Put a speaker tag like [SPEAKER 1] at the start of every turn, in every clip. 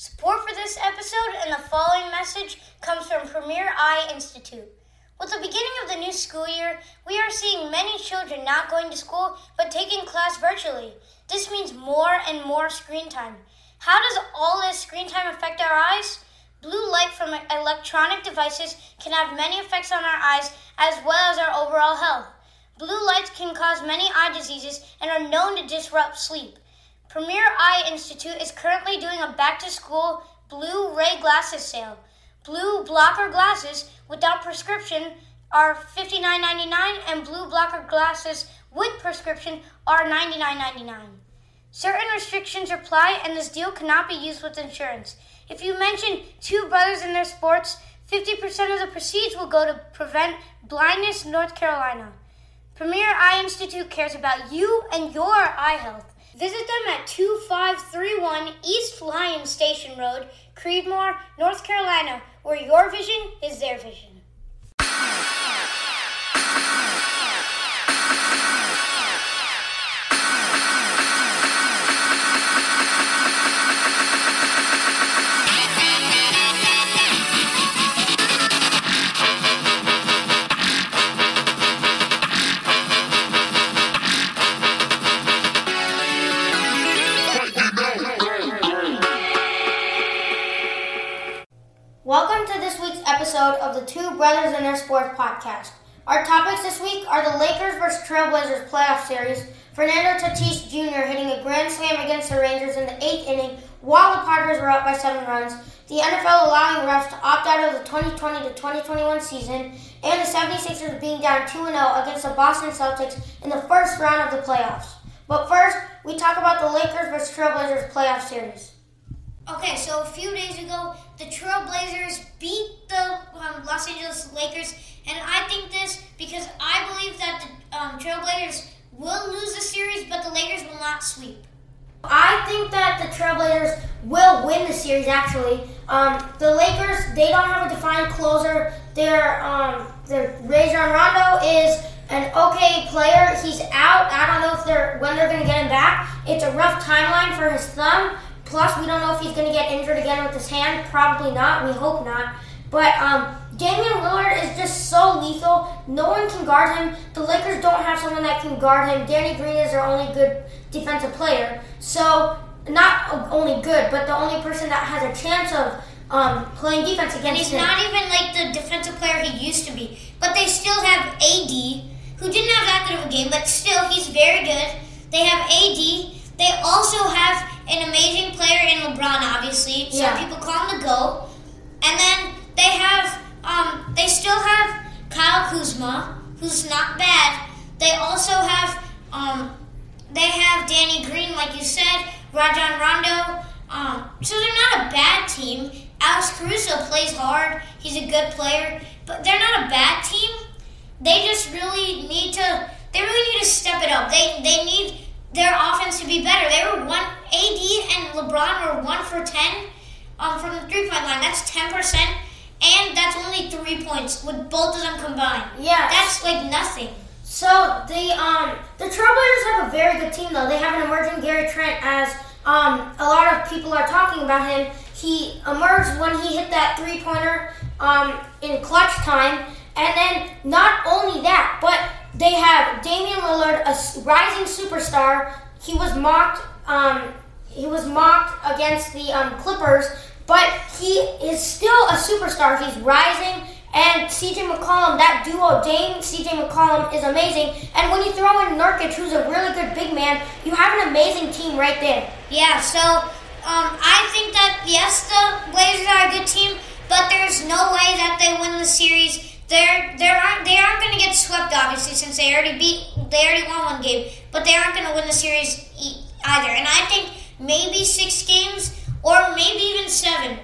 [SPEAKER 1] Support for this episode and the following message comes from Premier Eye Institute. With the beginning of the new school year, we are seeing many children not going to school but taking class virtually. This means more and more screen time. How does all this screen time affect our eyes? Blue light from electronic devices can have many effects on our eyes as well as our overall health. Blue lights can cause many eye diseases and are known to disrupt sleep. Premier Eye Institute is currently doing a back to school blue ray glasses sale. Blue blocker glasses without prescription are $59.99 and blue blocker glasses with prescription are $99.99. Certain restrictions apply and this deal cannot be used with insurance. If you mention two brothers in their sports, 50% of the proceeds will go to Prevent Blindness North Carolina. Premier Eye Institute cares about you and your eye health. Visit them at 2531 East Lyon Station Road, Creedmoor, North Carolina, where your vision is their vision. Two Brothers in Their Sports podcast. Our topics this week are the Lakers vs. Trailblazers playoff series, Fernando Tatis Jr. hitting a grand slam against the Rangers in the eighth inning while the Padres were up by seven runs, the NFL allowing refs to opt out of the 2020 to 2021 season, and the 76ers being down 2 0 against the Boston Celtics in the first round of the playoffs. But first, we talk about the Lakers vs. Trailblazers playoff series. Okay, so a few days ago, the Trailblazers beat the um, Los Angeles Lakers, and I think this because I believe that the um, Trailblazers will lose the series, but the Lakers will not sweep. I think that the Trailblazers will win the series. Actually, um, the Lakers they don't have a defined closer. Their um, their Rajon Rondo is an okay player. He's out. I don't know if they're when they're going to get him back. It's a rough timeline for his thumb. Plus, we don't know if he's going to get injured again with his hand. Probably not. We hope not. But um, Damian Lillard is just so lethal. No one can guard him. The Lakers don't have someone that can guard him. Danny Green is their only good defensive player. So, not only good, but the only person that has a chance of um, playing defense against
[SPEAKER 2] and he's
[SPEAKER 1] him.
[SPEAKER 2] not even like the defensive player he used to be. But they still have AD, who didn't have that good of a game, but still he's very good. They have AD. They also have an amazing player in LeBron, obviously. Some
[SPEAKER 1] Yeah.
[SPEAKER 2] people call him the GOAT. And then they have, um, they still have Kyle Kuzma, who's not bad. They also have, um, they have Danny Green, like you said, Rajon Rondo. Um, so they're not a bad team. Alex Caruso plays hard. He's a good player, but they're not a bad team. They just really need to. They really need to step it up. They they need their offense to be better. They were one AD and LeBron were one for ten um, from the three point line. That's ten percent, and that's only three points with both of them combined.
[SPEAKER 1] Yeah,
[SPEAKER 2] that's like nothing.
[SPEAKER 1] So the um the Trailblazers have a very good team though. They have an emerging Gary Trent as um a lot of people are talking about him. He emerged when he hit that three pointer um in clutch time, and then not only that, but they have Damian Lillard, a rising superstar. He was mocked um he was mocked against the um, Clippers, but he is still a superstar. He's rising. And CJ McCollum, that duo, Dame, CJ McCollum, is amazing. And when you throw in Nurkic, who's a really good big man, you have an amazing team right there.
[SPEAKER 2] Yeah, so um, I think that yes, the Blazers are a good team, but there's no way that they win the series. They're they aren't they aren't going to get swept obviously since they already beat they already won one game, but they aren't going to win the series either. And I think maybe six games or maybe even seven.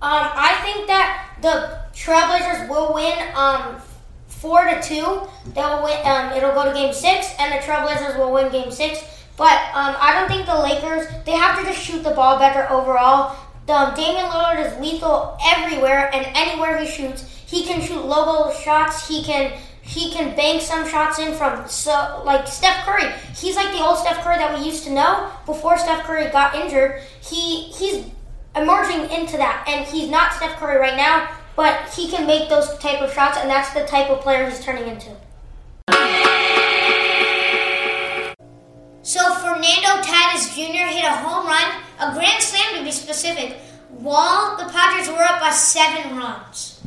[SPEAKER 1] Um, I think that the Trailblazers will win um, four to two. They'll win. Um, it'll go to Game Six, and the Trailblazers will win Game Six. But um, I don't think the Lakers. They have to just shoot the ball better overall. The Damian Lillard is lethal everywhere and anywhere he shoots. He can shoot logo shots. He can he can bank some shots in from so like Steph Curry. He's like the old Steph Curry that we used to know before Steph Curry got injured. He he's emerging into that. And he's not Steph Curry right now, but he can make those type of shots, and that's the type of player he's turning into.
[SPEAKER 2] So Fernando Tatis Jr. hit a home run, a grand slam to be specific, while the Padres were up by seven runs.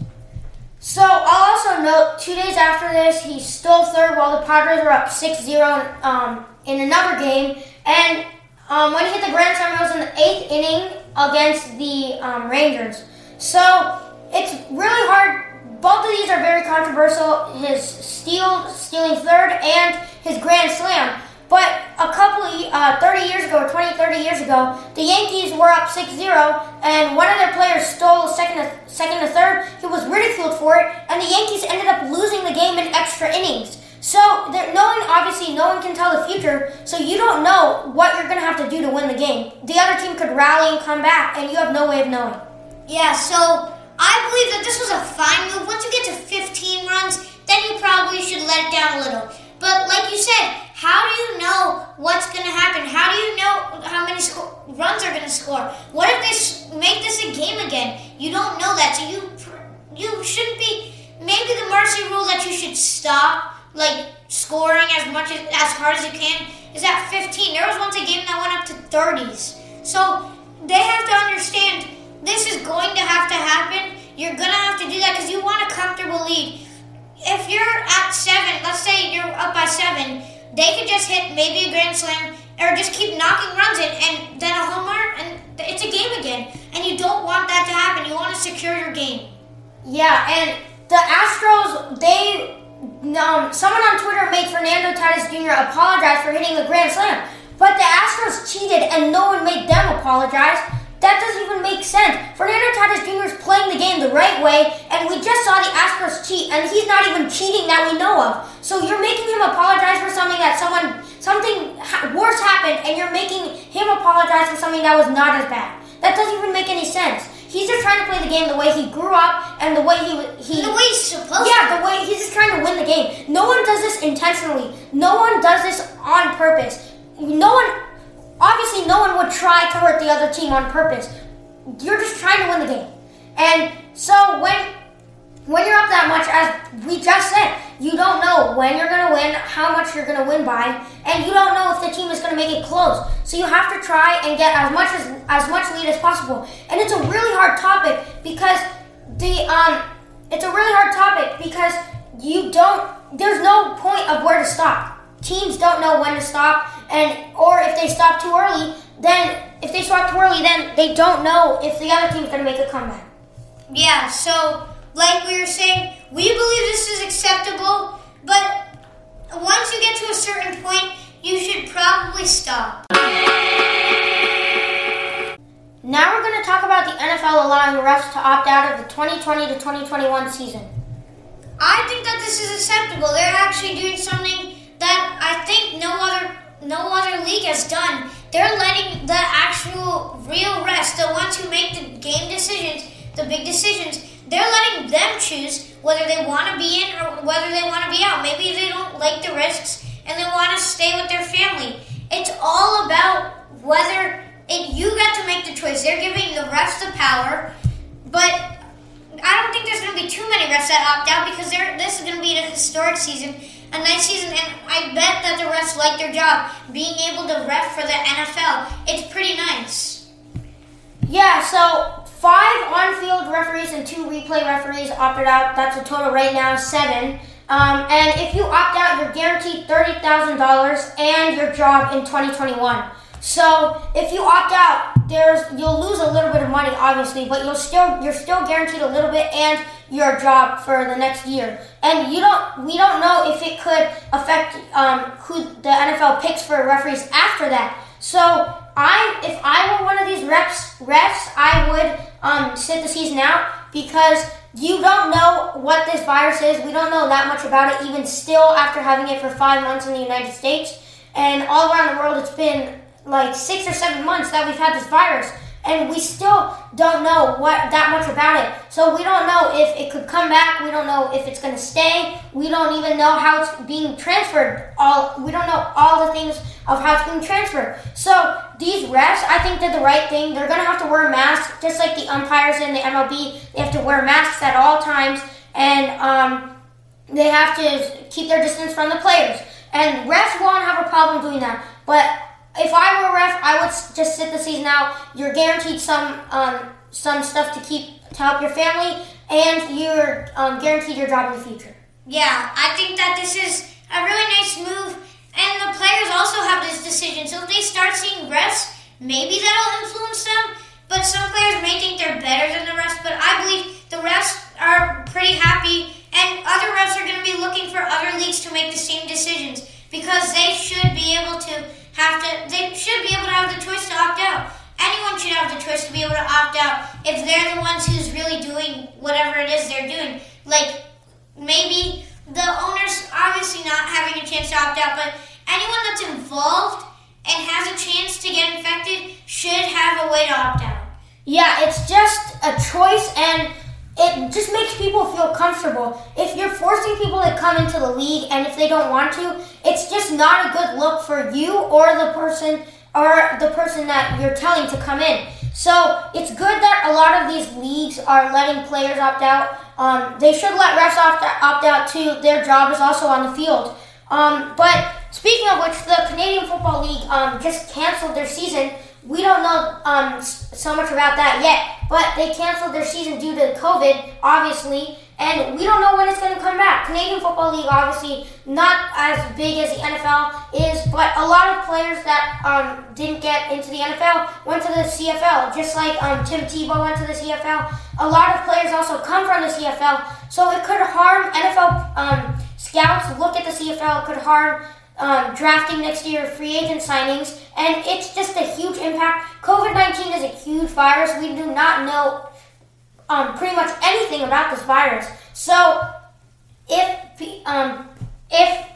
[SPEAKER 1] So I'll also note, two days after this, he stole third while the Padres were up 6-0 um, in another game. And um, when he hit the grand slam, it was in the eighth inning against the um, Rangers. So it's really hard. Both of these are very controversial. His steal, stealing third, and his grand slam. But a couple uh, 30 years ago, or 20, 30 years ago, the Yankees were up 6-0, and one of their players stole second to, second to third. He was ridiculed for it, and the Yankees ended up losing the game in extra innings. So no one, obviously, no one can tell the future. So you don't know what you're going to have to do to win the game. The other team could rally and come back, and you have no way of knowing.
[SPEAKER 2] Yeah. So I believe that this was a fine move. Once you get to 15 runs, then you probably should let it down a little. But like you said, how do you know what's going to happen? How do you know how many sco- runs are going to score? What if they make this a game again? You don't know that, so you you shouldn't be. Maybe the mercy rule that you should stop like scoring as much as, as hard as you can is at 15. There was once a game that went up to 30s. So they have to understand this is going to have to happen. You're gonna have to do that because you want a comfortable lead. If you're at seven, let's say you're up by seven they could just hit maybe a grand slam or just keep knocking runs in and then a homer and it's a game again. And you don't want that to happen. You want to secure your game.
[SPEAKER 1] Yeah, and the Astros, they um, someone on Twitter made Fernando Tatis Jr. apologize for hitting a grand slam, but the Astros cheated and no one made them apologize. That doesn't even make sense. Fernando Tatis Jr. is playing the game the right way, and we just saw the cheat, and he's not even cheating that we know of. So you're making him apologize for something that someone, something ha- worse happened, and you're making him apologize for something that was not as bad. That doesn't even make any sense. He's just trying to play the game the way he grew up and the way he he.
[SPEAKER 2] The way he's supposed. To.
[SPEAKER 1] Yeah, the way he's just trying to win the game. No one does this intentionally. No one does this on purpose. No one Obviously, no one would try to hurt the other team on purpose. You're just trying to win the game. And so when when you're up that much, as we just said, you don't know when you're going to win, how much you're going to win by, and you don't know if the team is going to make it close. So you have to try and get as much as as much lead as possible. And it's a really hard topic because the um, it's a really hard topic because you don't. There's no point of where to stop. Teams don't know when to stop and or if they stop too early, then if they stop too early, then they don't know if the other team's going to make a comeback.
[SPEAKER 2] Yeah. So, like we were saying, we believe this is acceptable, but once you get to a certain point, you should probably stop.
[SPEAKER 1] Now we're going to talk about the NFL allowing refs to opt out of the 2020 to 2021 season.
[SPEAKER 2] I think that this is acceptable. They're actually doing something that I think no other no other league has done. They're letting the actual real refs, the ones who make the game decisions, the big decisions, they're letting them choose whether they want to be in or whether they want to be out. Maybe they don't like the risks and they want to stay with their family. It's all about whether it, you got to make the choice. They're giving the refs the power, but I don't think there's going to be too many refs that opt out because this is going to be a historic season a nice season, and I bet that the refs like their job being able to ref for the NFL. It's pretty nice.
[SPEAKER 1] Yeah, so five on-field referees and two replay referees opted out. That's a total right now seven. Um, and if you opt out, you're guaranteed thirty thousand dollars and your job in 2021. So if you opt out, there's you'll lose a little bit of money, obviously, but you'll still you're still guaranteed a little bit and your job for the next year. And you don't we don't know if it could affect um, who the NFL picks for referees after that. So I if I were one of these refs refs, I would um, sit the season out because you don't know what this virus is. We don't know that much about it, even still after having it for five months in the United States. And all around the world, it's been like six or seven months that we've had this virus and we still don't know what that much about it. So we don't know if it could come back. We don't know if it's going to stay. We don't even know how it's being transferred. All we don't know all the things of how it's being transferred. So these refs, I think did the right thing. They're gonna have to wear masks, just like the umpires in the MLB. They have to wear masks at all times, and um, they have to keep their distance from the players. And refs won't have a problem doing that. But if I were a ref, I would just sit the season out. You're guaranteed some um, some stuff to keep to help your family, and you're um, guaranteed your job in the future.
[SPEAKER 2] Yeah, I think that this is a really nice move, and the players also have this decision. So if they start seeing refs, maybe that'll influence them. But some players may think they're better than the refs, but I believe the refs are pretty happy, and other refs are going to be looking for other leagues to make the same decisions because they should be able to have to. They should be able to have the choice to opt out. Anyone should have the choice to be able to opt out if they're the ones who's really doing whatever it is they're doing. Like maybe the owner's obviously not having a chance to opt out, but anyone that's involved and has a chance to get infected should have a way to opt out.
[SPEAKER 1] Yeah, it's just a choice and it just makes people feel comfortable. If you're forcing people to come into the league and if they don't want to, it's just not a good look for you or the person or the person that you're telling to come in. So it's good that a lot of these leagues are letting players opt out. Um, they should let refs opt, opt out too. Their job is also on the field. Um, but speaking of which, the Canadian Football League um, just canceled their season. We don't know um, so much about that yet, but they canceled their season due to COVID, obviously, and we don't know when it's going to come back. Canadian Football League, obviously, not as big as the NFL is, but a lot of players that um, didn't get into the NFL went to the CFL, just like um, Tim Tebow went to the CFL. A lot of players also come from the CFL, so it could harm NFL um, scouts look at the CFL, it could harm um, drafting next year, free agent signings, and it's just a huge impact. COVID 19 is a huge virus. We do not know um, pretty much anything about this virus. So, if um, if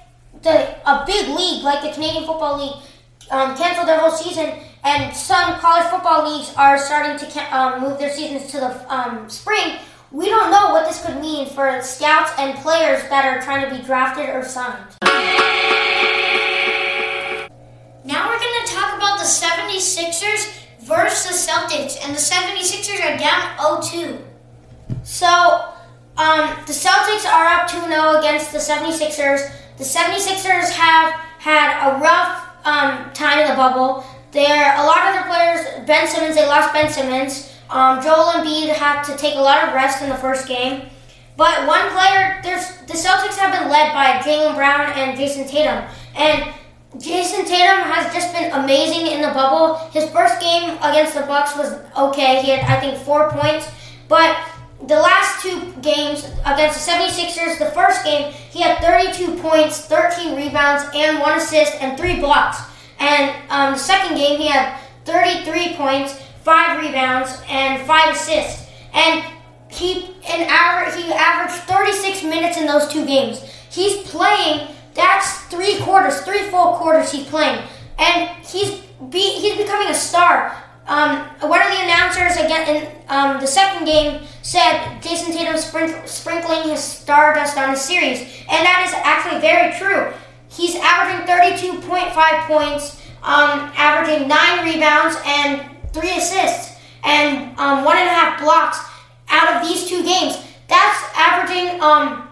[SPEAKER 1] the a big league like the Canadian Football League um, canceled their whole season, and some college football leagues are starting to um, move their seasons to the um, spring, we don't know what this could mean for scouts and players that are trying to be drafted or signed.
[SPEAKER 2] Now we're going to talk about the 76ers versus the Celtics, and the 76ers are down 0 2.
[SPEAKER 1] So, um, the Celtics are up 2 0 against the 76ers. The 76ers have had a rough um, time in the bubble. There, a lot of their players, Ben Simmons, they lost Ben Simmons. Um, Joel Embiid had to take a lot of rest in the first game. But one player, there's the Celtics have been led by Jaylen Brown and Jayson Tatum. And Jayson Tatum has just been amazing in the bubble. His first game against the Bucks was okay. He had, I think, four points. But the last two games against the 76ers, the first game, he had 32 points, 13 rebounds, and one assist, and three blocks. And um, the second game, he had 33 points, five rebounds, and five assists. And he an average he averaged 36 minutes in those two games. He's playing. That's three quarters, three full quarters he's playing, and he's be, he's becoming a star. Um, one of the announcers again in um, the second game said Jayson Tatum sprink- sprinkling his stardust on the series, and that is actually very true. He's averaging 32.5 points, um, averaging nine rebounds and three assists, and um, one and a half blocks out of these two games. That's averaging um,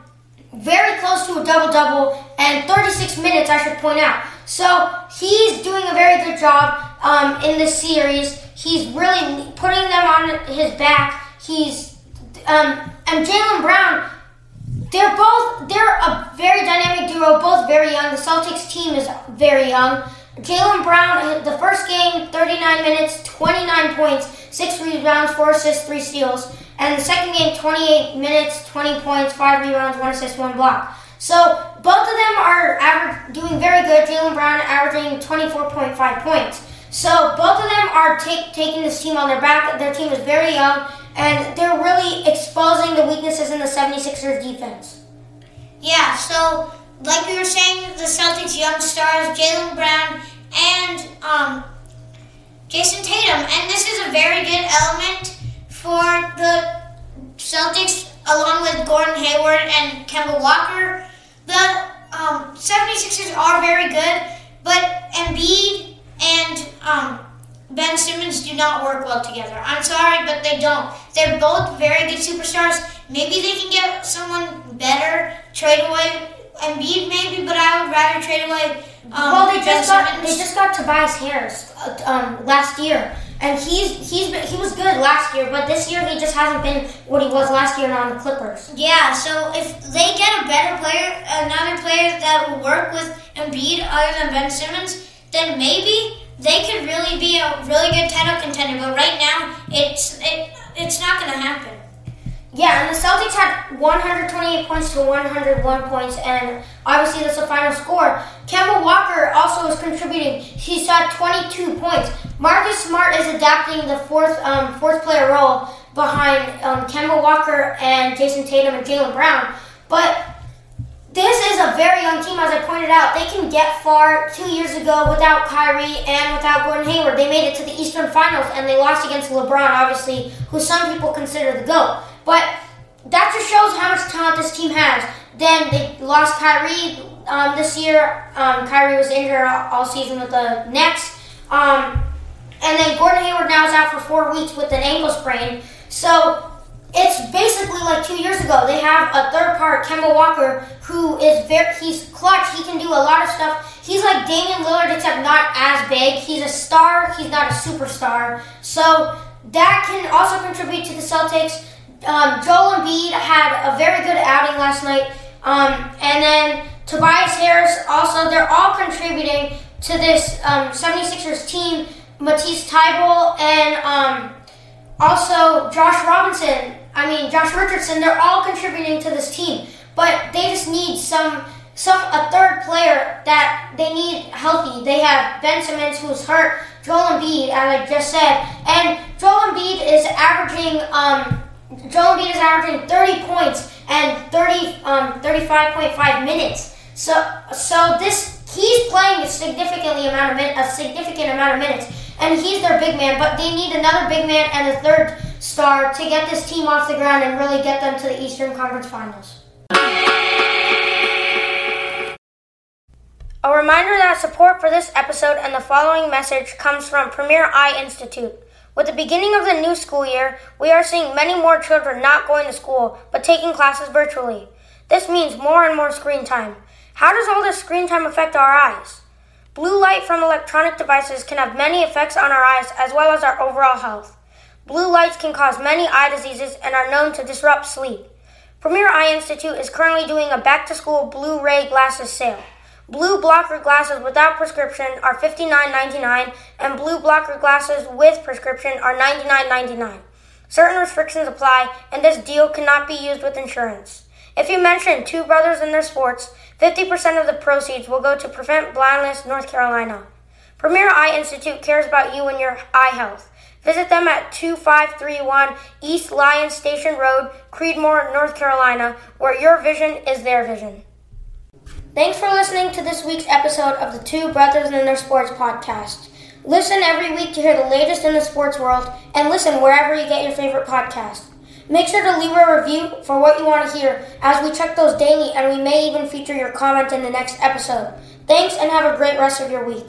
[SPEAKER 1] very close to a double double and 36 minutes, I should point out. So he's doing a very good job um, in this series. He's really putting them on his back. He's um, and Jaylen Brown. They're both they're a very dynamic duo, both very young. The Celtics team is very young. Jaylen Brown, the first game, 39 minutes, 29 points, six rebounds, four assists, three steals. And the second game, 28 minutes, 20 points, 5 rebounds, 1 assist, 1 block. So both of them are average, doing very good. Jaylen Brown averaging 24.5 points. So both of them are take, taking this team on their back. Their team is very young, and they're really exposing the weaknesses in the 76ers defense.
[SPEAKER 2] Yeah, so like we were saying, the Celtics' young stars, Jaylen Brown and um, Jayson Tatum. And this is a very good element for the Celtics, along with Gordon Hayward and Kemba Walker. The um, 76ers are very good, but Embiid and um, Ben Simmons do not work well together. I'm sorry, but they don't. They're both very good superstars. Maybe they can get someone better, trade away Embiid, maybe, but I would rather trade away. Um,
[SPEAKER 1] well, they
[SPEAKER 2] Ben
[SPEAKER 1] just got
[SPEAKER 2] Simmons.
[SPEAKER 1] they just got Tobias Harris uh, um, last year, and he's he's been, he was good last year, but this year he just hasn't been what he was last year on the Clippers.
[SPEAKER 2] Yeah, so if they get a better player, another player that will work with Embiid other than Ben Simmons, then maybe they could really be a really good title contender. But right now, it's it, it's not going to happen.
[SPEAKER 1] Yeah, and the Celtics had 128 points to 101 points, and obviously that's the final score. Kemba Walker also is contributing. He's at 22 points. Marcus Smart is adapting the fourth um, fourth player role behind um, Kemba Walker and Jayson Tatum and Jaylen Brown. But this is a very young team, as I pointed out. They can get far. Two years ago, without Kyrie and without Gordon Hayward, they made it to the Eastern Finals, and they lost against LeBron, obviously, who some people consider the GOAT. But that just shows how much talent this team has. Then they lost Kyrie um, this year. Um, Kyrie was injured all, season with the Nets. Um, and then Gordon Hayward now is out for four weeks with an ankle sprain. So it's basically like two years ago. They have a third part, Kemba Walker, who is very he's clutch. He can do a lot of stuff. He's like Damian Lillard, except not as big. He's a star. He's not a superstar. So that can also contribute to the Celtics. Um, Joel Embiid had a very good outing last night. Um, and then Tobias Harris also, they're all contributing to this um, 76ers team. Matisse Thybulle and um, also Josh Robinson, I mean Josh Richardson, they're all contributing to this team. But they just need some some a third player that they need healthy. They have Ben Simmons who's hurt, Joel Embiid, as I just said, and Joel Embiid is averaging um, Joel Embiid is averaging 30 points and 30 um, 35.5 minutes. So so this he's playing a significantly amount of min- a significant amount of minutes, and he's their big man. But they need another big man and a third star to get this team off the ground and really get them to the Eastern Conference Finals. A reminder that support for this episode and the following message comes from Premier Eye Institute. With the beginning of the new school year, we are seeing many more children not going to school but taking classes virtually. This means more and more screen time. How does all this screen time affect our eyes? Blue light from electronic devices can have many effects on our eyes as well as our overall health. Blue lights can cause many eye diseases and are known to disrupt sleep. Premier Eye Institute is currently doing a back to school blue ray glasses sale. Blue blocker glasses without prescription are $59.99 and blue blocker glasses with prescription are $99.99. Certain restrictions apply and this deal cannot be used with insurance. If you mention two brothers in their sports, 50% of the proceeds will go to Prevent Blindness North Carolina. Premier Eye Institute cares about you and your eye health. Visit them at 2531 East Lyon Station Road, Creedmoor, North Carolina, where your vision is their vision. Thanks for listening to this week's episode of the Two Brothers in Their Sports podcast. Listen every week to hear the latest in the sports world and listen wherever you get your favorite podcast. Make sure to leave a review for what you want to hear as we check those daily and we may even feature your comment in the next episode. Thanks and have a great rest of your week.